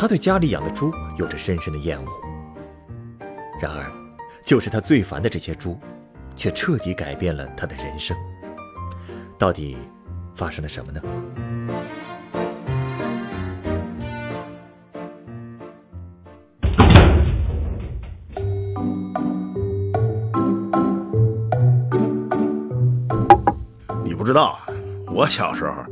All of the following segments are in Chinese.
他对家里养的猪有着深深的厌恶。然而，就是他最烦的这些猪，却彻底改变了他的人生。到底发生了什么呢？你不知道，我小时候，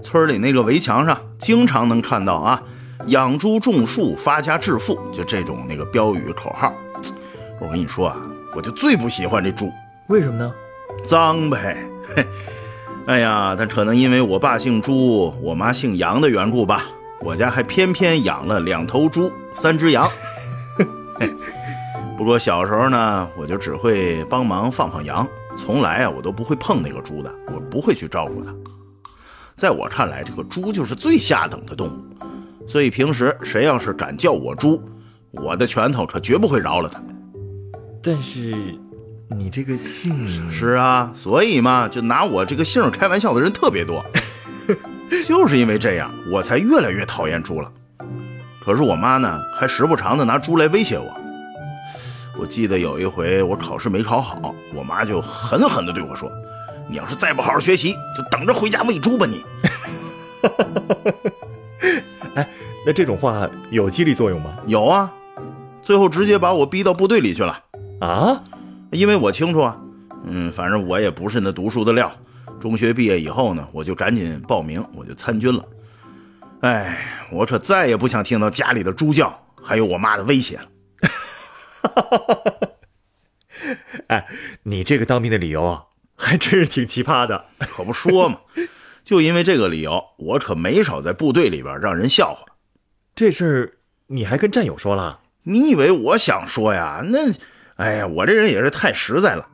村里那个围墙上经常能看到啊，“养猪种树发家致富”就这种那个标语口号。我跟你说啊，我就最不喜欢这猪，为什么呢？脏呗。嘿，哎呀，但可能因为我爸姓朱，我妈姓杨的缘故吧，我家还偏偏养了两头猪，三只羊。嘿不过小时候呢，我就只会帮忙放放羊，从来啊我都不会碰那个猪的，我不会去照顾它。在我看来，这个猪就是最下等的动物，所以平时谁要是敢叫我猪，我的拳头可绝不会饶了他。但是，你这个姓是啊，所以嘛，就拿我这个姓开玩笑的人特别多，就是因为这样，我才越来越讨厌猪了。可是我妈呢，还时不常的拿猪来威胁我。我记得有一回我考试没考好，我妈就狠狠地对我说：“你要是再不好好学习，就等着回家喂猪吧你。哎，那这种话有激励作用吗？”有啊，最后直接把我逼到部队里去了。啊？因为我清楚啊，嗯，反正我也不是那读书的料。中学毕业以后呢，我就赶紧报名，我就参军了。哎，我可再也不想听到家里的猪叫，还有我妈的威胁了。哎，你这个当兵的理由啊，还真是挺奇葩的。可不说嘛，就因为这个理由，我可没少在部队里边让人笑话。这事儿你还跟战友说了？你以为我想说呀？那，哎呀，我这人也是太实在了。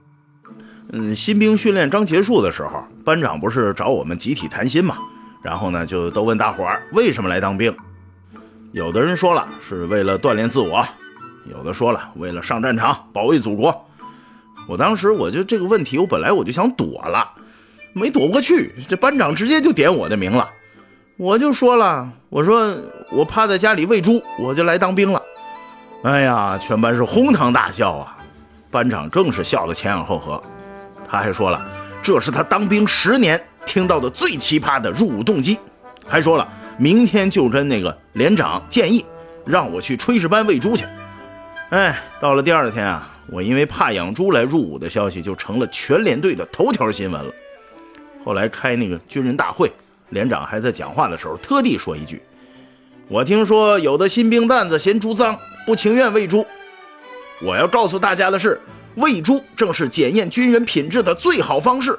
嗯，新兵训练刚结束的时候，班长不是找我们集体谈心嘛，然后呢，就都问大伙儿为什么来当兵。有的人说了是为了锻炼自我，有的说了为了上战场保卫祖国。我当时我就这个问题，我本来我就想躲了，没躲过去，这班长直接就点我的名了。我就说了，我说我趴在家里喂猪，我就来当兵了。哎呀，全班是哄堂大笑啊！班长更是笑得前仰后合。他还说了，这是他当兵十年听到的最奇葩的入伍动机。还说了，明天就跟那个连长建议，让我去炊事班喂猪去。哎，到了第二天啊，我因为怕养猪来入伍的消息就成了全连队的头条新闻了。后来开那个军人大会，连长还在讲话的时候特地说一句：“我听说有的新兵蛋子嫌猪脏，不情愿喂猪。我要告诉大家的是，喂猪正是检验军人品质的最好方式。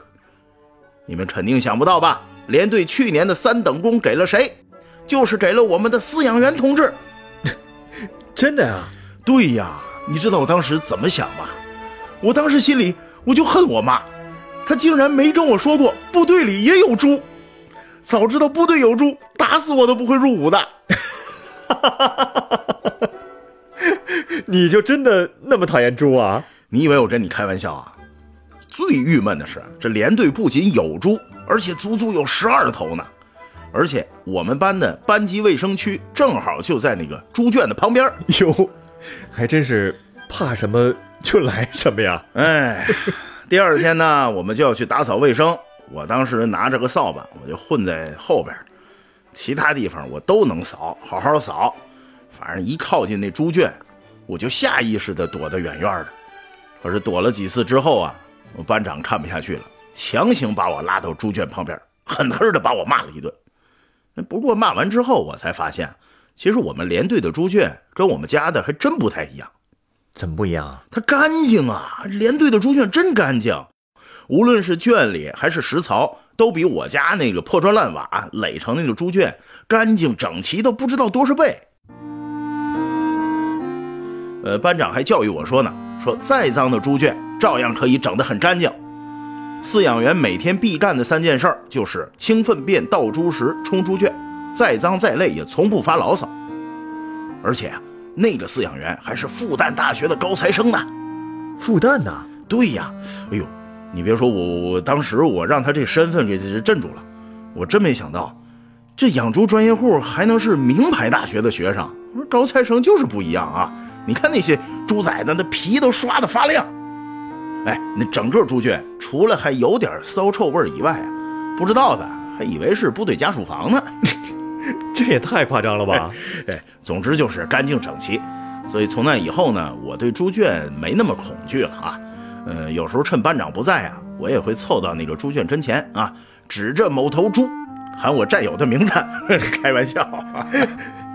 你们肯定想不到吧？连队去年的三等功给了谁？就是给了我们的饲养员同志。真的啊？对呀，你知道我当时怎么想吗？我当时心里我就恨我妈，她竟然没跟我说过部队里也有猪。早知道部队有猪，打死我都不会入伍的。你就真的那么讨厌猪啊？你以为我跟你开玩笑啊？最郁闷的是，这连队不仅有猪，而且足足有十二头呢。而且我们班的班级卫生区正好就在那个猪圈的旁边。哟，还真是怕什么就来什么呀！哎，第二天呢，我们就要去打扫卫生。我当时拿着个扫把，我就混在后边，其他地方我都能扫，好好扫。反正一靠近那猪圈，我就下意识地躲得远远的。可是躲了几次之后啊，我班长看不下去了，强行把我拉到猪圈旁边，狠狠地把我骂了一顿。不过骂完之后，我才发现，其实我们连队的猪圈跟我们家的还真不太一样。怎么不一样啊？它干净啊！连队的猪圈真干净，无论是圈里还是食槽，都比我家那个破砖烂瓦垒成那个猪圈干净整齐的不知道多少倍。呃，班长还教育我说呢，说再脏的猪圈照样可以整得很干净。饲养员每天必干的三件事儿就是清粪便、倒猪食、冲猪圈，再脏再累也从不发牢骚。而且啊，那个饲养员还是复旦大学的高材生呢。复旦呢？对呀。哎呦，你别说我，我当时我让他这身份给镇住了。我真没想到，这养猪专业户还能是名牌大学的学生。高材生就是不一样啊！你看那些猪崽子，那皮都刷的发亮。哎，那整个猪圈除了还有点骚臭味以外啊，不知道的还以为是部队家属房呢。这也太夸张了吧？哎，总之就是干净整齐。所以从那以后呢，我对猪圈没那么恐惧了啊。嗯，有时候趁班长不在啊，我也会凑到那个猪圈跟前啊，指着某头猪，喊我战友的名字，开玩笑。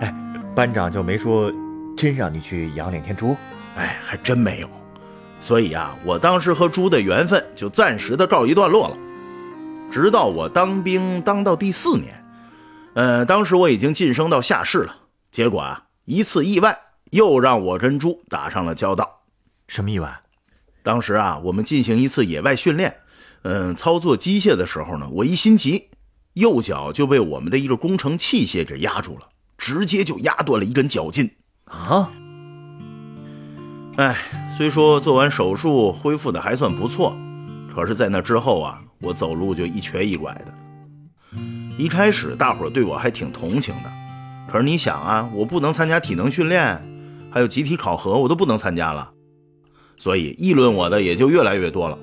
哎，班长就没说真让你去养两天猪？哎，还真没有。所以啊，我当时和猪的缘分就暂时的告一段落了。直到我当兵当到第四年，呃，当时我已经晋升到下士了。结果啊，一次意外又让我跟猪打上了交道。什么意外？当时啊，我们进行一次野外训练，嗯，操作机械的时候呢，我一心急，右脚就被我们的一个工程器械给压住了，直接就压断了一根脚筋。啊！哎，虽说做完手术恢复的还算不错，可是，在那之后啊，我走路就一瘸一拐的。一开始大伙对我还挺同情的，可是你想啊，我不能参加体能训练，还有集体考核，我都不能参加了，所以议论我的也就越来越多了。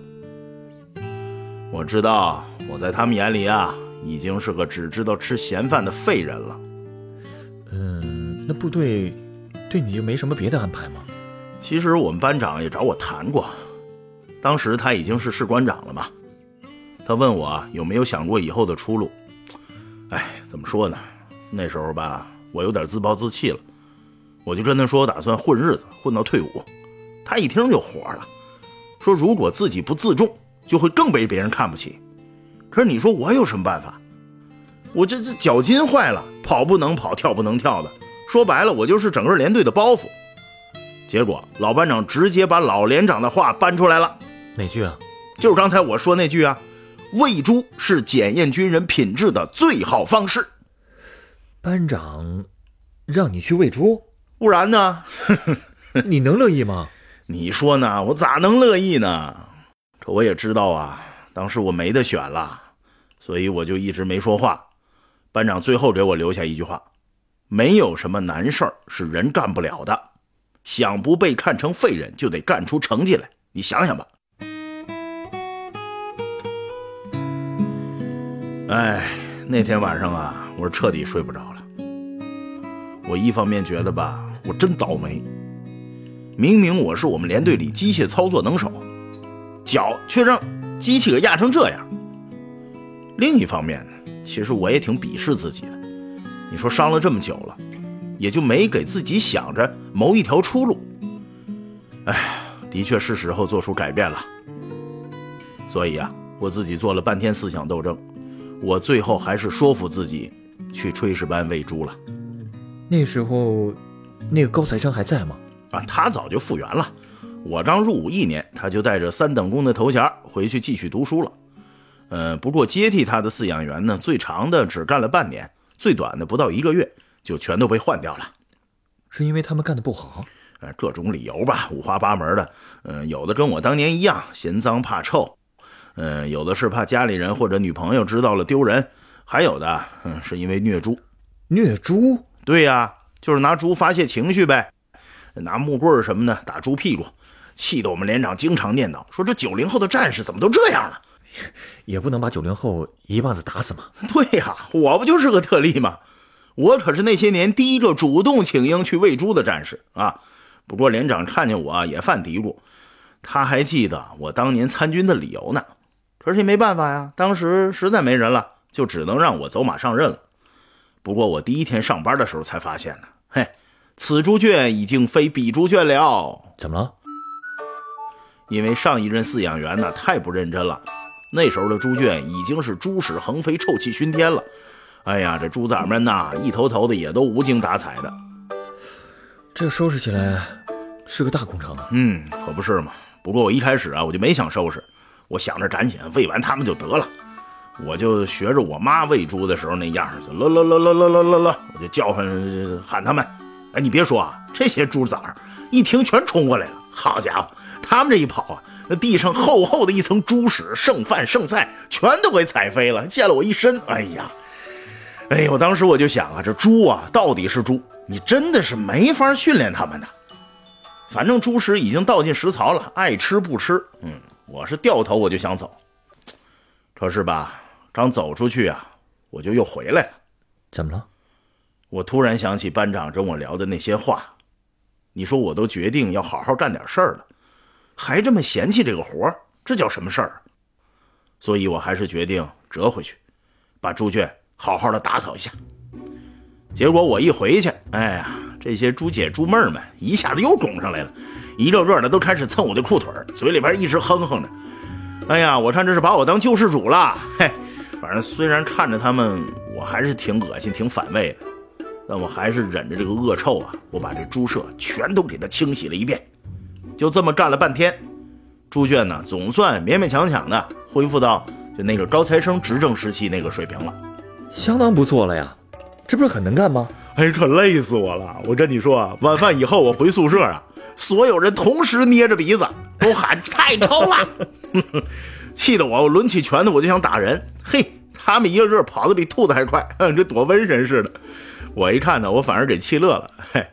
我知道我在他们眼里啊，已经是个只知道吃闲饭的废人了。嗯，那部队对你就没什么别的安排吗？其实我们班长也找我谈过，当时他已经是士官长了嘛。他问我有没有想过以后的出路。哎，怎么说呢？那时候吧，我有点自暴自弃了。我就跟他说，我打算混日子，混到退伍。他一听就火了，说如果自己不自重，就会更被别人看不起。可是你说我有什么办法？我这这脚筋坏了，跑不能跑，跳不能跳的。说白了，我就是整个连队的包袱。结果老班长直接把老连长的话搬出来了，哪句啊？就是刚才我说那句啊，喂猪是检验军人品质的最好方式。班长让你去喂猪，不然呢？你能乐意吗？你说呢？我咋能乐意呢？这我也知道啊，当时我没得选了，所以我就一直没说话。班长最后给我留下一句话：没有什么难事儿是人干不了的。想不被看成废人，就得干出成绩来。你想想吧。哎，那天晚上啊，我是彻底睡不着了。我一方面觉得吧，我真倒霉。明明我是我们连队里机械操作能手，脚却让机器给压成这样。另一方面呢，其实我也挺鄙视自己的。你说伤了这么久了。也就没给自己想着谋一条出路。哎，的确是时候做出改变了。所以啊，我自己做了半天思想斗争，我最后还是说服自己去炊事班喂猪了。那时候，那个高材生还在吗？啊，他早就复员了。我刚入伍一年，他就带着三等功的头衔回去继续读书了。嗯，不过接替他的饲养员呢，最长的只干了半年，最短的不到一个月。就全都被换掉了，是因为他们干的不好，呃，各种理由吧，五花八门的。嗯，有的跟我当年一样，嫌脏怕臭，嗯，有的是怕家里人或者女朋友知道了丢人，还有的，嗯，是因为虐猪。虐猪？对呀，就是拿猪发泄情绪呗，拿木棍什么的打猪屁股，气得我们连长经常念叨，说这九零后的战士怎么都这样了？也不能把九零后一棒子打死嘛。对呀，我不就是个特例吗？我可是那些年第一个主动请缨去喂猪的战士啊！不过连长看见我也犯嘀咕，他还记得我当年参军的理由呢。可是也没办法呀，当时实在没人了，就只能让我走马上任了。不过我第一天上班的时候才发现呢，嘿，此猪圈已经非彼猪圈了。怎么了？因为上一任饲养员呢太不认真了，那时候的猪圈已经是猪屎横飞、臭气熏天了。哎呀，这猪崽们呐，一头头的也都无精打采的。这收拾起来是个大工程啊。嗯，可不是嘛。不过我一开始啊，我就没想收拾，我想着赶紧喂完它们就得了。我就学着我妈喂猪的时候那样，就咯咯咯咯咯咯咯咯，我就叫唤喊他们。哎，你别说啊，这些猪崽儿一听全冲过来了。好家伙，他们这一跑啊，那地上厚厚的一层猪屎、剩饭、剩菜全都给踩飞了，溅了我一身。哎呀，哎呦，当时我就想啊，这猪啊，到底是猪，你真的是没法训练它们的。反正猪食已经倒进食槽了，爱吃不吃。嗯，我是掉头我就想走，可是吧，刚走出去啊，我就又回来了。怎么了？我突然想起班长跟我聊的那些话。你说我都决定要好好干点事儿了，还这么嫌弃这个活儿，这叫什么事儿？所以我还是决定折回去，把猪圈好好的打扫一下。结果我一回去，哎呀，这些猪姐猪妹们一下子又拱上来了，一个个的都开始蹭我的裤腿嘴里边一直哼哼着。哎呀，我看这是把我当救世主了。嘿，反正虽然看着他们，我还是挺恶心、挺反胃的。但我还是忍着这个恶臭啊，我把这猪舍全都给它清洗了一遍。就这么干了半天，猪圈呢总算勉勉强强的恢复到就那个高材生执政时期那个水平了，相当不错了呀。这不是很能干吗？哎，可累死我了！我跟你说啊，晚饭以后我回宿舍啊，所有人同时捏着鼻子都喊太臭了，气得我我抡起拳头我就想打人。嘿，他们一个个跑得比兔子还快，这躲瘟神似的。我一看呢，我反而给气乐了。嘿，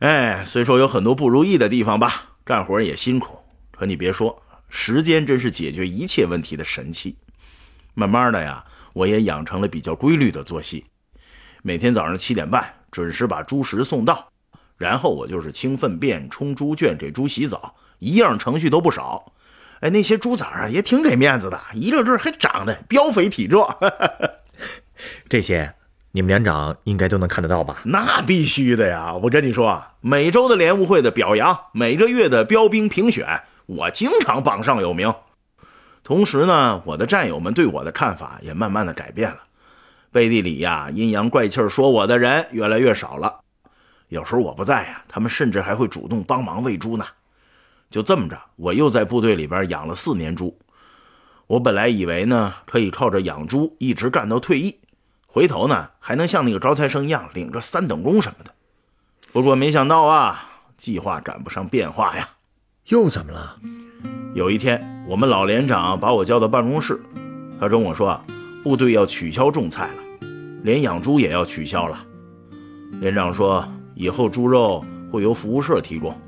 哎，虽说有很多不如意的地方吧，干活也辛苦，可你别说，时间真是解决一切问题的神器。慢慢的呀，我也养成了比较规律的作息，每天早上七点半准时把猪食送到，然后我就是清粪便、冲猪圈、给猪洗澡，一样程序都不少。哎，那些猪崽儿啊也挺给面子的，一个个还长得膘肥体壮。这些。你们连长应该都能看得到吧？那必须的呀！我跟你说啊，每周的联务会的表扬，每个月的标兵评选，我经常榜上有名。同时呢，我的战友们对我的看法也慢慢的改变了，背地里呀阴阳怪气说我的人越来越少了。有时候我不在呀，他们甚至还会主动帮忙喂猪呢。就这么着，我又在部队里边养了四年猪。我本来以为呢，可以靠着养猪一直干到退役。回头呢，还能像那个招财生一样领着三等功什么的。不过没想到啊，计划赶不上变化呀。又怎么了？有一天，我们老连长把我叫到办公室，他跟我说啊，部队要取消种菜了，连养猪也要取消了。连长说，以后猪肉会由服务社提供。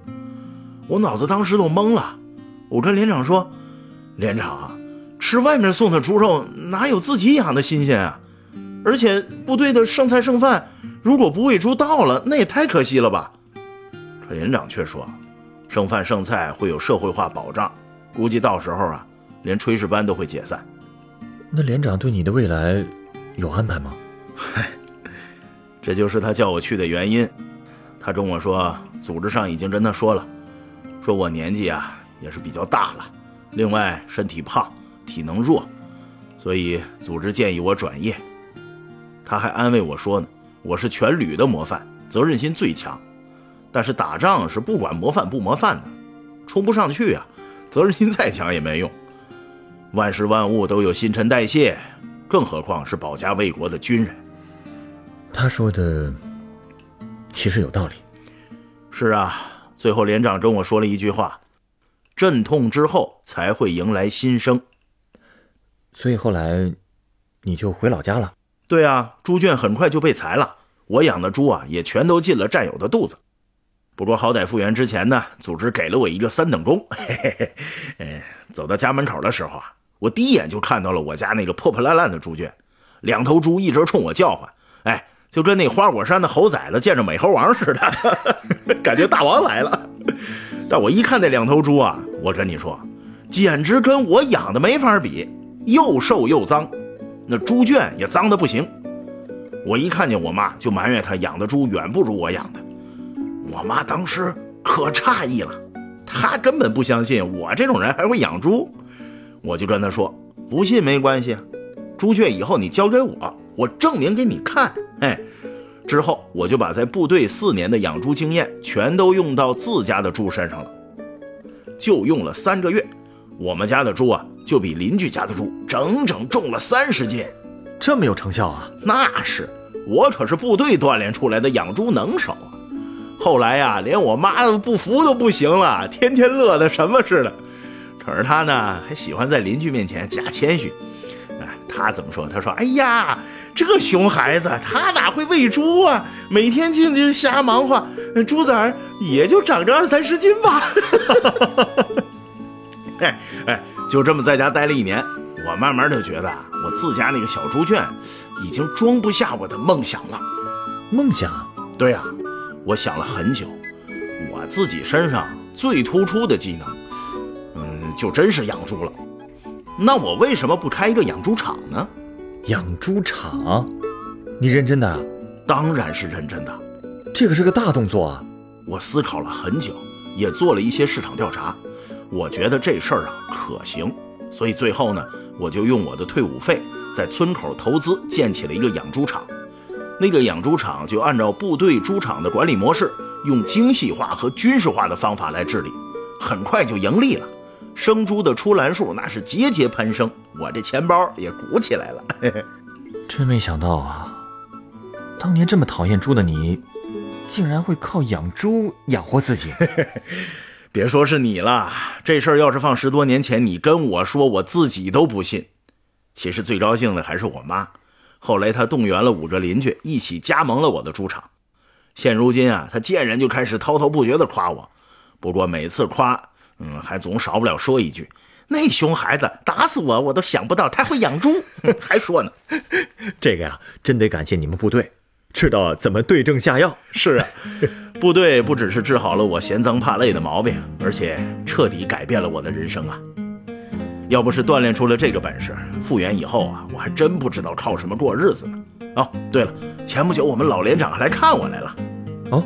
我脑子当时都懵了。我跟连长说：“连长，吃外面送的猪肉哪有自己养的新鲜啊？”而且部队的剩菜剩饭，如果不喂猪倒了，那也太可惜了吧？可连长却说，剩饭剩菜会有社会化保障，估计到时候啊，连炊事班都会解散。那连长对你的未来有安排吗？嗨，这就是他叫我去的原因。他跟我说，组织上已经跟他说了，说我年纪啊也是比较大了，另外身体胖，体能弱，所以组织建议我转业。他还安慰我说呢：“我是全旅的模范，责任心最强。但是打仗是不管模范不模范的，冲不上去啊！责任心再强也没用。万事万物都有新陈代谢，更何况是保家卫国的军人。”他说的其实有道理。是啊，最后连长跟我说了一句话：“阵痛之后才会迎来新生。”所以后来你就回老家了。对啊，猪圈很快就被裁了，我养的猪啊也全都进了战友的肚子。不过好歹复员之前呢，组织给了我一个三等功。嘿嘿嘿，哎，走到家门口的时候啊，我第一眼就看到了我家那个破破烂烂的猪圈，两头猪一直冲我叫唤，哎，就跟那花果山的猴崽子见着美猴王似的，感觉大王来了。但我一看那两头猪啊，我跟你说，简直跟我养的没法比，又瘦又脏。那猪圈也脏的不行，我一看见我妈就埋怨她养的猪远不如我养的。我妈当时可诧异了，她根本不相信我这种人还会养猪。我就跟她说：“不信没关系，猪圈以后你交给我，我证明给你看。”哎，之后我就把在部队四年的养猪经验全都用到自家的猪身上了，就用了三个月，我们家的猪啊就比邻居家的猪整整重了三十斤，这么有成效啊？那是，我可是部队锻炼出来的养猪能手啊。后来呀，连我妈都不服都不行了，天天乐得什么似的。可是她呢，还喜欢在邻居面前假谦虚。哎，她怎么说？她说：“哎呀，这熊孩子，他哪会喂猪啊？每天就就瞎忙活，猪崽儿也就长个二三十斤吧。”哎哎，就这么在家待了一年，我慢慢就觉得我自家那个小猪圈已经装不下我的梦想了。梦想？对呀。我想了很久，我自己身上最突出的技能，嗯，就真是养猪了。那我为什么不开一个养猪场呢？养猪场？你认真的？当然是认真的。这可是个大动作啊！我思考了很久，也做了一些市场调查，我觉得这事儿啊可行，所以最后呢，我就用我的退伍费在村口投资建起了一个养猪场。那个养猪场就按照部队猪场的管理模式，用精细化和军事化的方法来治理，很快就盈利了。生猪的出栏数那是节节攀升，我这钱包也鼓起来了。真没想到啊，当年这么讨厌猪的你，竟然会靠养猪养活自己。别说是你了，这事儿要是放十多年前，你跟我说，我自己都不信。其实最高兴的还是我妈。后来她动员了五个邻居一起加盟了我的猪场，现如今啊，她见人就开始滔滔不绝地夸我。不过每次夸，嗯，还总少不了说一句：“那熊孩子打死我，我都想不到他会养猪。”还说呢，这个呀，真得感谢你们部队，知道怎么对症下药。是啊，部队不只是治好了我嫌脏怕累的毛病，而且彻底改变了我的人生啊。要不是锻炼出了这个本事，复员以后啊，我还真不知道靠什么过日子呢。哦，对了，前不久我们老连长还来看我来了。哦，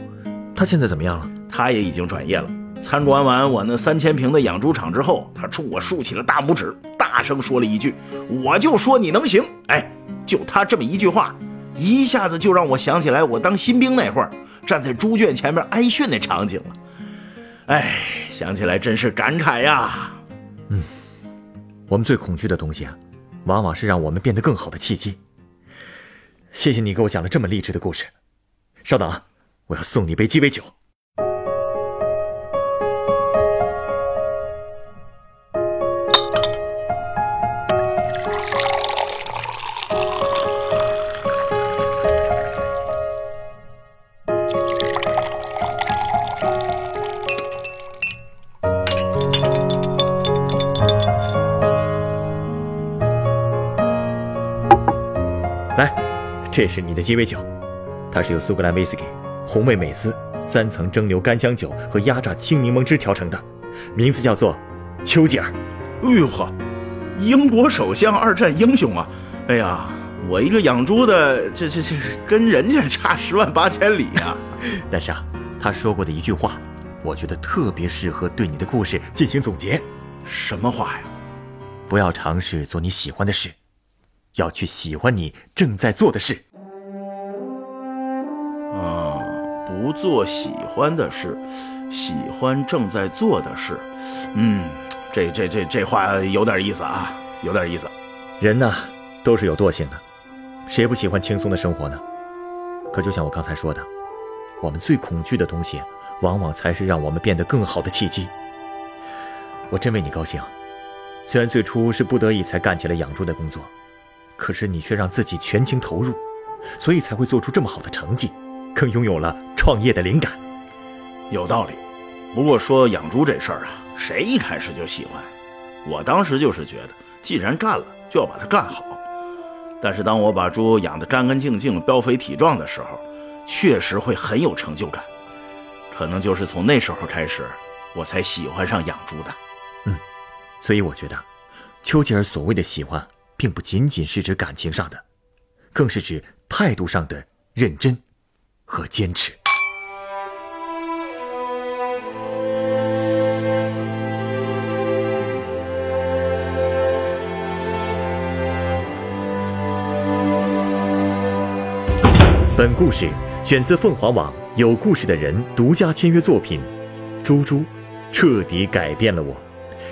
他现在怎么样了？他也已经转业了。参观完我那三千平的养猪场之后，他冲我竖起了大拇指，大声说了一句：“我就说你能行。”哎，就他这么一句话，一下子就让我想起来我当新兵那会儿站在猪圈前面挨训那场景了。哎，想起来真是感慨呀。嗯。我们最恐惧的东西啊，往往是让我们变得更好的契机。谢谢你给我讲了这么励志的故事。稍等啊，我要送你杯鸡尾酒。这是你的鸡尾酒，它是由苏格兰威士忌、红味美思、三层蒸馏干香酒和压榨青柠檬汁调成的，名字叫做丘吉尔。哎呦呵，英国首相，二战英雄啊！哎呀，我一个养猪的，这这这跟人家差十万八千里呀。但是啊，他说过的一句话，我觉得特别适合对你的故事进行总结。什么话呀？不要尝试做你喜欢的事。要去喜欢你正在做的事。不做喜欢的事，喜欢正在做的事。嗯，这这这这话有点意思啊，有点意思。人呢，都是有惰性的，谁不喜欢轻松的生活呢？可就像我刚才说的，我们最恐惧的东西，往往才是让我们变得更好的契机。我真为你高兴，虽然最初是不得已才干起了养猪的工作。可是你却让自己全情投入，所以才会做出这么好的成绩，更拥有了创业的灵感。有道理。不过说养猪这事儿啊，谁一开始就喜欢？我当时就是觉得，既然干了，就要把它干好。但是当我把猪养得干干净净、膘肥体壮的时候，确实会很有成就感。可能就是从那时候开始，我才喜欢上养猪的。嗯，所以我觉得，丘吉尔所谓的喜欢。并不仅仅是指感情上的，更是指态度上的认真和坚持。本故事选自凤凰网有故事的人独家签约作品《猪猪》，彻底改变了我。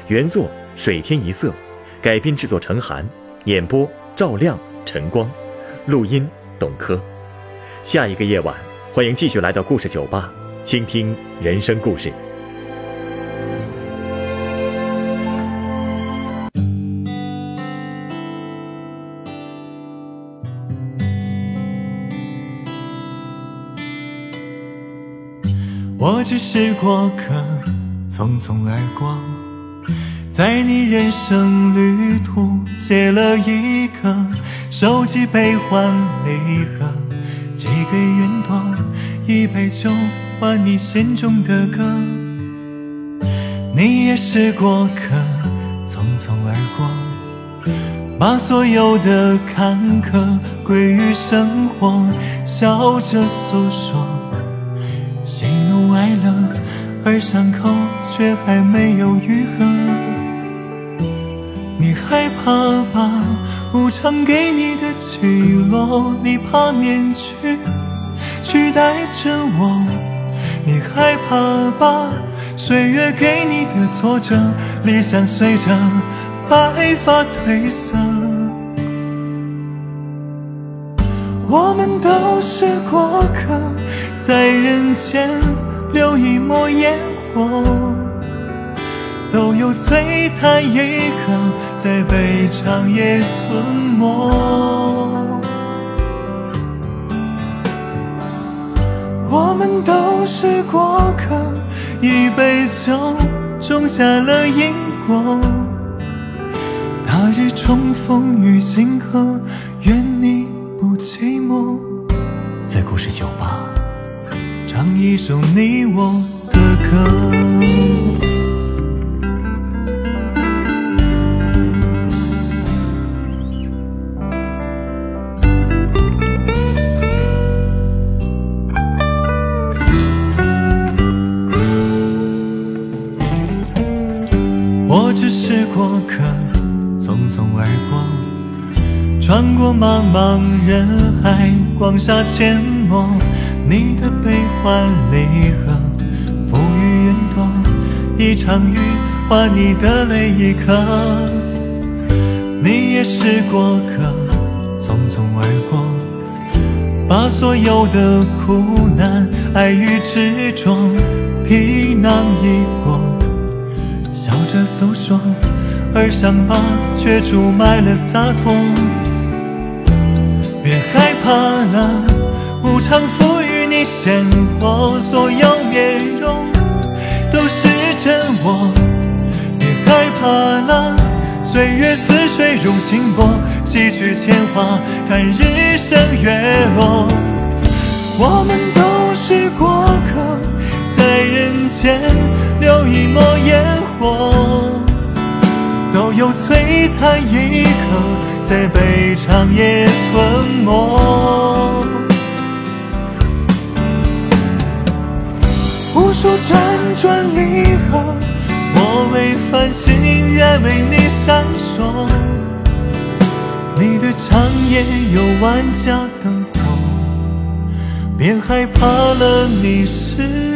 原作水天一色，改编制作陈寒，演播赵亮、陈光，录音董珂。下一个夜晚，欢迎继续来到故事酒吧，倾听人生故事。我只是过客，匆匆而过，在你人生旅途写了一个收集悲欢离合，寄给云朵一杯酒，换你心中的歌。你也是过客，匆匆而过，把所有的坎坷归于生活，笑着诉说。而伤口却还没有愈合。你害怕吧，无常给你的起落，你怕面具取代着我。你害怕吧，岁月给你的挫折，理想随着白发褪色。我们都是过客。在人间留一抹烟火，都有璀璨一刻在被长夜吞没。我们都是过客，一杯酒种下了因果。那日重逢于星河，愿你不寂寞。在故事酒吧。唱一首你我的歌。我只是过客，匆匆而过，穿过茫茫人海，广厦阡陌。你的悲欢离合，浮于云朵，一场雨换你的泪一颗。你也是过客，匆匆而过，把所有的苦难、爱与执着皮囊一过，笑着诉说，而伤疤却注满了洒脱。别害怕了，无常赋予。鲜活，所有面容都是真我。别害怕了，岁月似水如清波，洗去铅华，看日升月落。我们都是过客，在人间留一抹烟火，都有璀璨一刻，在被长夜吞没。无数辗转离合，我为繁星，愿为你闪烁。你的长夜有万家灯火，别害怕了，你是。